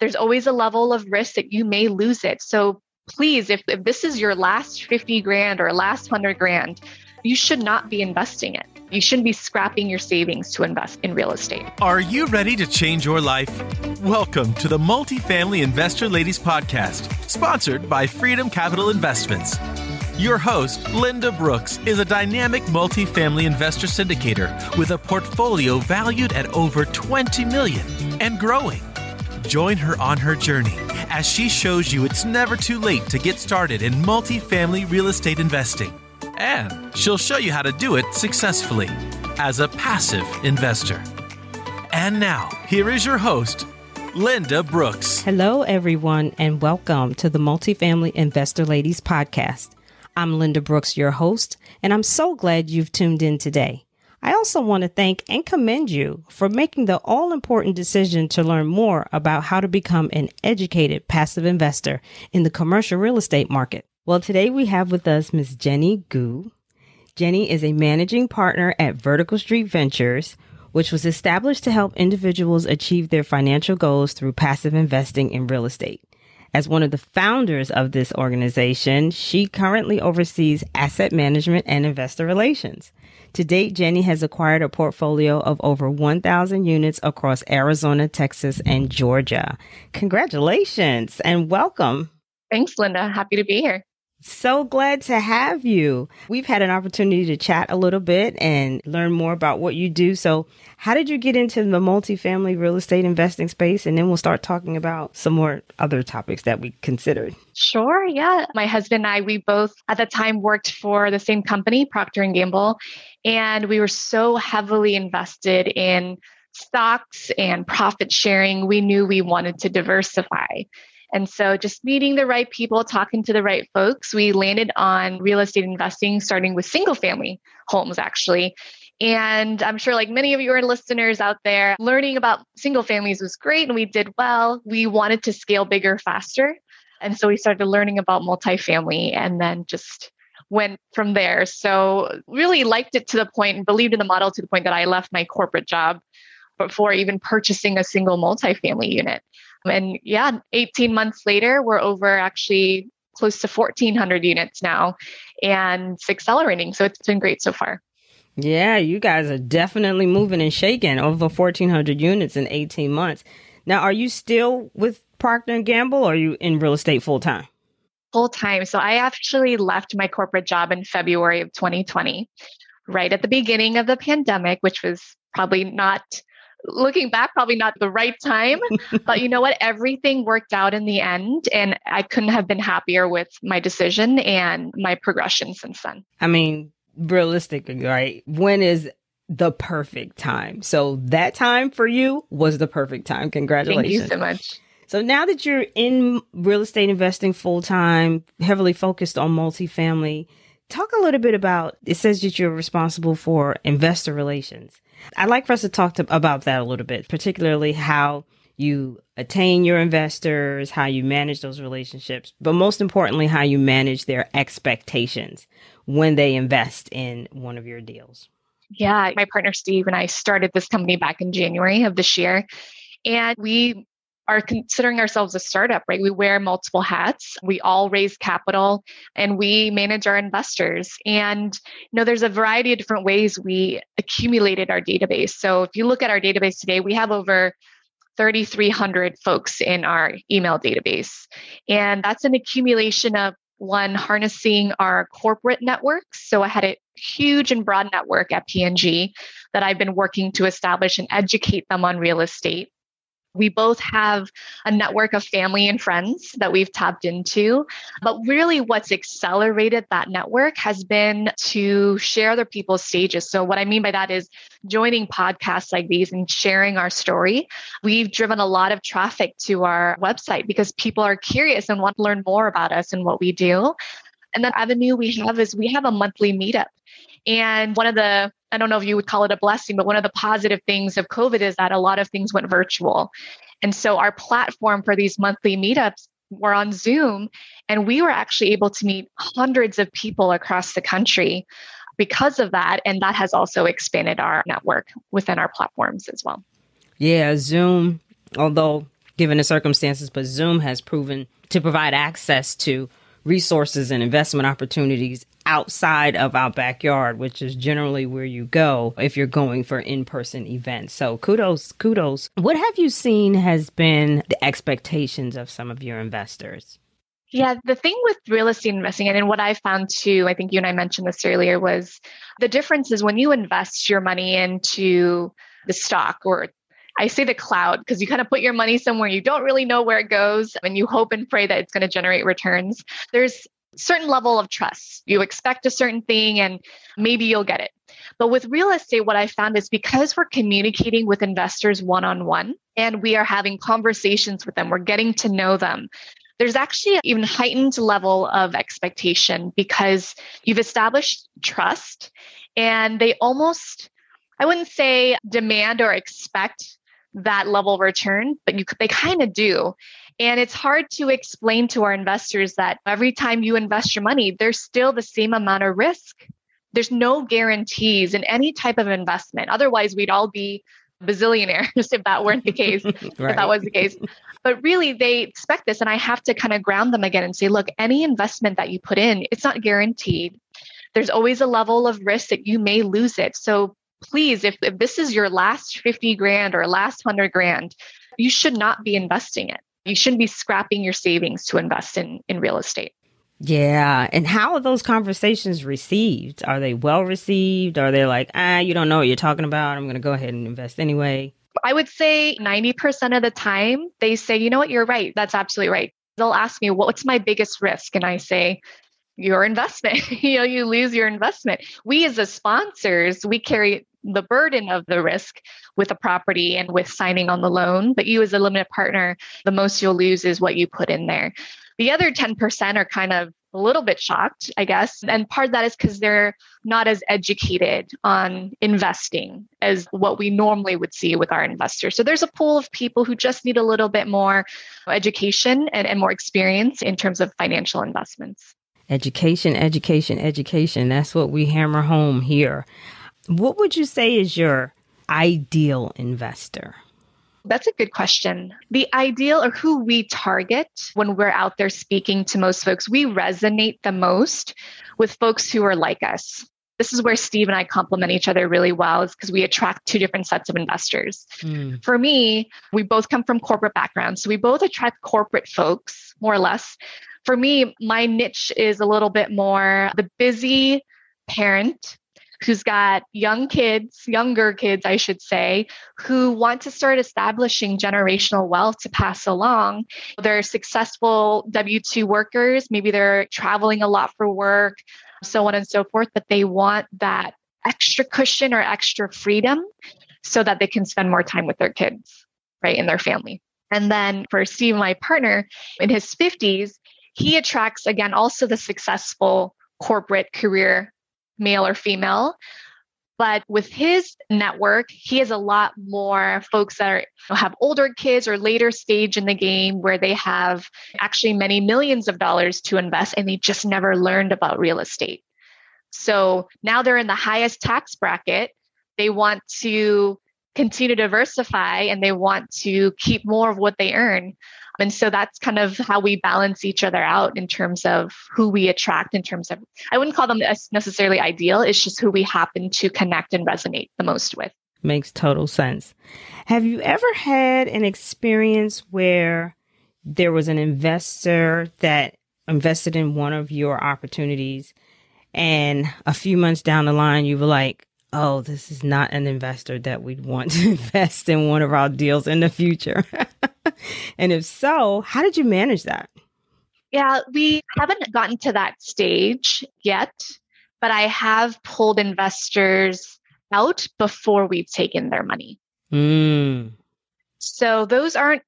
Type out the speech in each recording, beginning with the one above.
there's always a level of risk that you may lose it. So please, if, if this is your last 50 grand or last 100 grand, you should not be investing it. You shouldn't be scrapping your savings to invest in real estate. Are you ready to change your life? Welcome to the Multifamily Investor Ladies Podcast, sponsored by Freedom Capital Investments. Your host, Linda Brooks, is a dynamic multifamily investor syndicator with a portfolio valued at over 20 million and growing. Join her on her journey as she shows you it's never too late to get started in multifamily real estate investing. And she'll show you how to do it successfully as a passive investor. And now, here is your host, Linda Brooks. Hello, everyone, and welcome to the Multifamily Investor Ladies Podcast. I'm Linda Brooks, your host, and I'm so glad you've tuned in today. I also want to thank and commend you for making the all important decision to learn more about how to become an educated passive investor in the commercial real estate market. Well, today we have with us Ms. Jenny Gou. Jenny is a managing partner at Vertical Street Ventures, which was established to help individuals achieve their financial goals through passive investing in real estate. As one of the founders of this organization, she currently oversees asset management and investor relations. To date, Jenny has acquired a portfolio of over 1,000 units across Arizona, Texas, and Georgia. Congratulations and welcome. Thanks, Linda. Happy to be here. So glad to have you. We've had an opportunity to chat a little bit and learn more about what you do. So, how did you get into the multifamily real estate investing space? And then we'll start talking about some more other topics that we considered. Sure. Yeah. My husband and I, we both at the time worked for the same company, Procter and Gamble, and we were so heavily invested in stocks and profit sharing. We knew we wanted to diversify. And so just meeting the right people, talking to the right folks, we landed on real estate investing, starting with single family homes, actually. And I'm sure, like many of your listeners out there, learning about single families was great and we did well. We wanted to scale bigger faster. And so we started learning about multifamily and then just went from there. So, really liked it to the point and believed in the model to the point that I left my corporate job before even purchasing a single multifamily unit. And yeah, 18 months later, we're over actually close to 1,400 units now and it's accelerating. So it's been great so far. Yeah, you guys are definitely moving and shaking over 1,400 units in 18 months. Now, are you still with Procter and Gamble or are you in real estate full time? Full time. So I actually left my corporate job in February of 2020, right at the beginning of the pandemic, which was probably not looking back, probably not the right time. but you know what? Everything worked out in the end. And I couldn't have been happier with my decision and my progression since then. I mean, realistically, right? When is the perfect time? So that time for you was the perfect time. Congratulations. Thank you so much. So now that you're in real estate investing full time, heavily focused on multifamily, talk a little bit about it says that you're responsible for investor relations. I'd like for us to talk to, about that a little bit, particularly how you attain your investors, how you manage those relationships, but most importantly, how you manage their expectations when they invest in one of your deals. Yeah, my partner Steve and I started this company back in January of this year. And we are considering ourselves a startup, right? We wear multiple hats. We all raise capital and we manage our investors. And you know, there's a variety of different ways we accumulated our database. So if you look at our database today, we have over 3,300 folks in our email database. And that's an accumulation of one, harnessing our corporate networks. So I had a huge and broad network at P&G that I've been working to establish and educate them on real estate. We both have a network of family and friends that we've tapped into. But really, what's accelerated that network has been to share other people's stages. So, what I mean by that is joining podcasts like these and sharing our story. We've driven a lot of traffic to our website because people are curious and want to learn more about us and what we do. And then avenue we have is we have a monthly meetup. And one of the, I don't know if you would call it a blessing, but one of the positive things of COVID is that a lot of things went virtual. And so our platform for these monthly meetups were on Zoom, and we were actually able to meet hundreds of people across the country because of that. And that has also expanded our network within our platforms as well. Yeah, Zoom, although given the circumstances, but Zoom has proven to provide access to resources and investment opportunities outside of our backyard, which is generally where you go if you're going for in-person events. So kudos, kudos. What have you seen has been the expectations of some of your investors? Yeah, the thing with real estate investing, and what I found too, I think you and I mentioned this earlier, was the difference is when you invest your money into the stock or I say the cloud because you kind of put your money somewhere you don't really know where it goes and you hope and pray that it's going to generate returns. There's certain level of trust. You expect a certain thing and maybe you'll get it. But with real estate, what I found is because we're communicating with investors one on one and we are having conversations with them, we're getting to know them. There's actually an even heightened level of expectation because you've established trust and they almost, I wouldn't say demand or expect that level of return, but you they kind of do. And it's hard to explain to our investors that every time you invest your money, there's still the same amount of risk. There's no guarantees in any type of investment. Otherwise, we'd all be bazillionaires if that weren't the case, right. if that was the case. But really, they expect this. And I have to kind of ground them again and say, look, any investment that you put in, it's not guaranteed. There's always a level of risk that you may lose it. So please, if, if this is your last 50 grand or last 100 grand, you should not be investing it. You shouldn't be scrapping your savings to invest in, in real estate. Yeah. And how are those conversations received? Are they well received? Are they like, ah, you don't know what you're talking about? I'm going to go ahead and invest anyway? I would say 90% of the time, they say, you know what, you're right. That's absolutely right. They'll ask me, what's my biggest risk? And I say, your investment. you know, you lose your investment. We as the sponsors, we carry the burden of the risk with a property and with signing on the loan. But you as a limited partner, the most you'll lose is what you put in there. The other 10% are kind of a little bit shocked, I guess. And part of that is because they're not as educated on investing as what we normally would see with our investors. So there's a pool of people who just need a little bit more education and, and more experience in terms of financial investments. Education, education, education. That's what we hammer home here. What would you say is your ideal investor? That's a good question. The ideal or who we target when we're out there speaking to most folks, we resonate the most with folks who are like us. This is where Steve and I complement each other really well, is because we attract two different sets of investors. Mm. For me, we both come from corporate backgrounds. So we both attract corporate folks, more or less. For me, my niche is a little bit more the busy parent who's got young kids, younger kids, I should say, who want to start establishing generational wealth to pass along. They're successful W 2 workers, maybe they're traveling a lot for work, so on and so forth, but they want that extra cushion or extra freedom so that they can spend more time with their kids, right, and their family. And then for Steve, my partner, in his 50s, he attracts, again, also the successful corporate career male or female. But with his network, he has a lot more folks that are, have older kids or later stage in the game where they have actually many millions of dollars to invest and they just never learned about real estate. So now they're in the highest tax bracket. They want to continue to diversify and they want to keep more of what they earn. And so that's kind of how we balance each other out in terms of who we attract, in terms of, I wouldn't call them necessarily ideal. It's just who we happen to connect and resonate the most with. Makes total sense. Have you ever had an experience where there was an investor that invested in one of your opportunities and a few months down the line you were like, oh, this is not an investor that we'd want to invest in one of our deals in the future? and if so, how did you manage that? Yeah, we haven't gotten to that stage yet, but I have pulled investors out before we've taken their money. Mm. So those aren't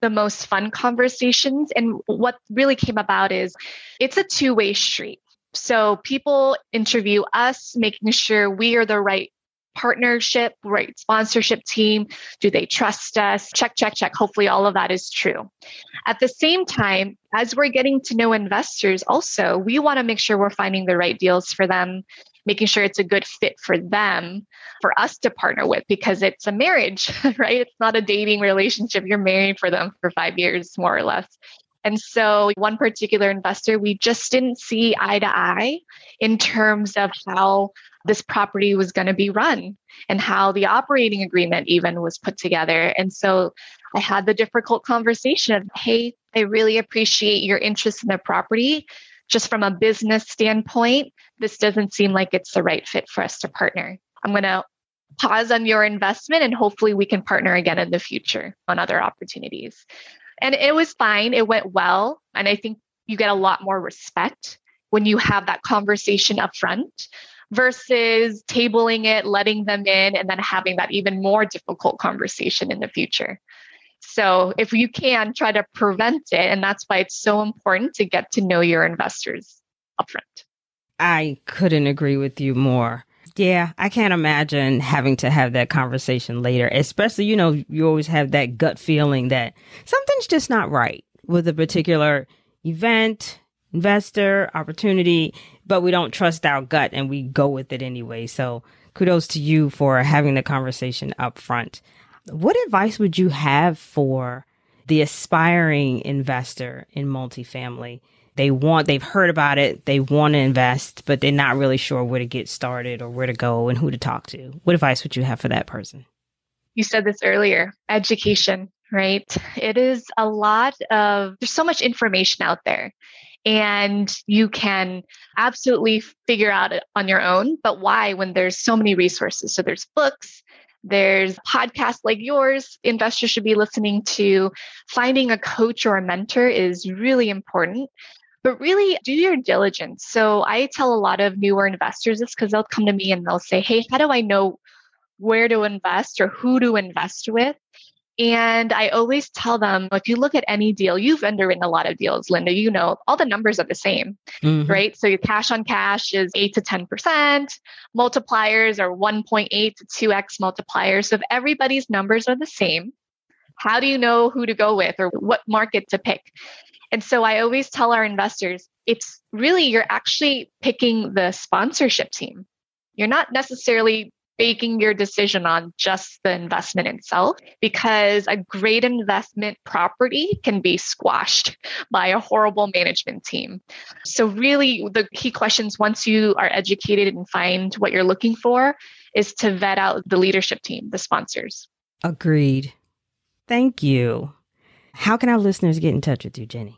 the most fun conversations. And what really came about is it's a two way street. So people interview us, making sure we are the right partnership, right sponsorship team? Do they trust us? Check, check, check. Hopefully, all of that is true. At the same time, as we're getting to know investors, also, we want to make sure we're finding the right deals for them making sure it's a good fit for them, for us to partner with, because it's a marriage, right? It's not a dating relationship. You're married for them for five years, more or less. And so, one particular investor, we just didn't see eye to eye in terms of how this property was going to be run and how the operating agreement even was put together. And so, I had the difficult conversation of, hey, I really appreciate your interest in the property. Just from a business standpoint, this doesn't seem like it's the right fit for us to partner. I'm going to pause on your investment and hopefully we can partner again in the future on other opportunities. And it was fine. It went well. And I think you get a lot more respect when you have that conversation up front versus tabling it, letting them in, and then having that even more difficult conversation in the future. So, if you can, try to prevent it. And that's why it's so important to get to know your investors upfront. I couldn't agree with you more. Yeah, I can't imagine having to have that conversation later, especially, you know, you always have that gut feeling that something's just not right with a particular event, investor, opportunity, but we don't trust our gut and we go with it anyway. So kudos to you for having the conversation up front. What advice would you have for the aspiring investor in multifamily? They want they've heard about it they want to invest but they're not really sure where to get started or where to go and who to talk to. What advice would you have for that person? You said this earlier education right? It is a lot of there's so much information out there and you can absolutely figure out it on your own but why when there's so many resources? So there's books there's podcasts like yours investors should be listening to. Finding a coach or a mentor is really important but really do your diligence. So I tell a lot of newer investors this because they'll come to me and they'll say, Hey, how do I know where to invest or who to invest with? And I always tell them if you look at any deal, you've underwritten a lot of deals, Linda, you know, all the numbers are the same, mm-hmm. right? So your cash on cash is 8 to 10%, multipliers are 1.8 to 2x multipliers. So if everybody's numbers are the same, how do you know who to go with or what market to pick? And so I always tell our investors it's really you're actually picking the sponsorship team. You're not necessarily baking your decision on just the investment itself because a great investment property can be squashed by a horrible management team. So, really, the key questions once you are educated and find what you're looking for is to vet out the leadership team, the sponsors. Agreed. Thank you. How can our listeners get in touch with you, Jenny?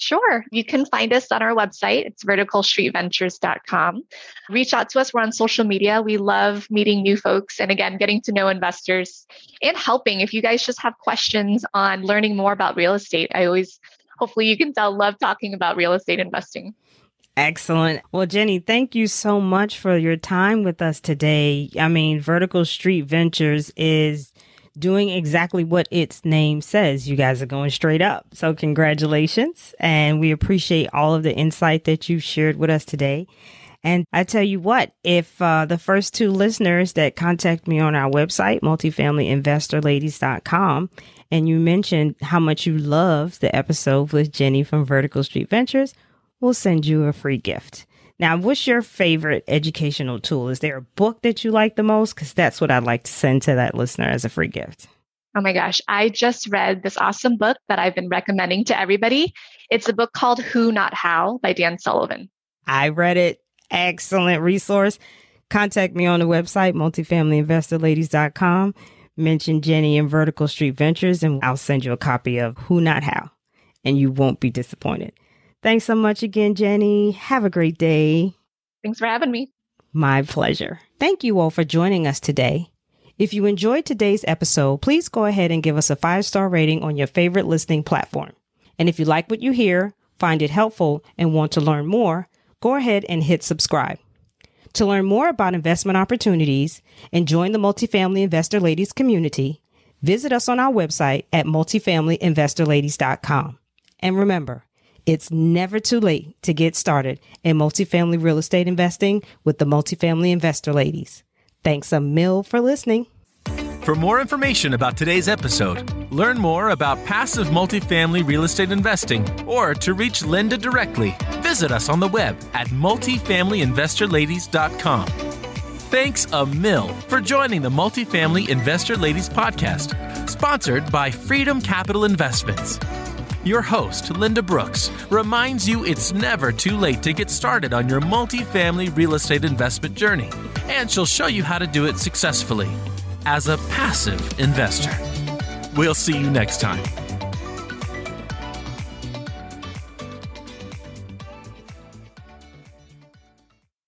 Sure. You can find us on our website. It's verticalstreetventures.com. Reach out to us. We're on social media. We love meeting new folks and again, getting to know investors and helping. If you guys just have questions on learning more about real estate, I always, hopefully, you can tell, love talking about real estate investing. Excellent. Well, Jenny, thank you so much for your time with us today. I mean, Vertical Street Ventures is doing exactly what its name says. You guys are going straight up. So, congratulations. And we appreciate all of the insight that you've shared with us today. And I tell you what, if uh, the first two listeners that contact me on our website, multifamilyinvestorladies.com, and you mentioned how much you love the episode with Jenny from Vertical Street Ventures, we'll send you a free gift. Now, what's your favorite educational tool? Is there a book that you like the most? Because that's what I'd like to send to that listener as a free gift. Oh my gosh, I just read this awesome book that I've been recommending to everybody. It's a book called Who Not How by Dan Sullivan. I read it. Excellent resource. Contact me on the website, multifamilyinvestorladies.com. Mention Jenny and Vertical Street Ventures, and I'll send you a copy of Who Not How, and you won't be disappointed. Thanks so much again, Jenny. Have a great day. Thanks for having me. My pleasure. Thank you all for joining us today. If you enjoyed today's episode, please go ahead and give us a five star rating on your favorite listening platform. And if you like what you hear, find it helpful, and want to learn more, go ahead and hit subscribe. To learn more about investment opportunities and join the Multifamily Investor Ladies community, visit us on our website at multifamilyinvestorladies.com. And remember, it's never too late to get started in multifamily real estate investing with the Multifamily Investor Ladies. Thanks a mill for listening. For more information about today's episode, learn more about passive multifamily real estate investing, or to reach Linda directly, visit us on the web at multifamilyinvestorladies.com. Thanks a mill for joining the Multifamily Investor Ladies podcast, sponsored by Freedom Capital Investments. Your host, Linda Brooks, reminds you it's never too late to get started on your multifamily real estate investment journey, and she'll show you how to do it successfully as a passive investor. We'll see you next time.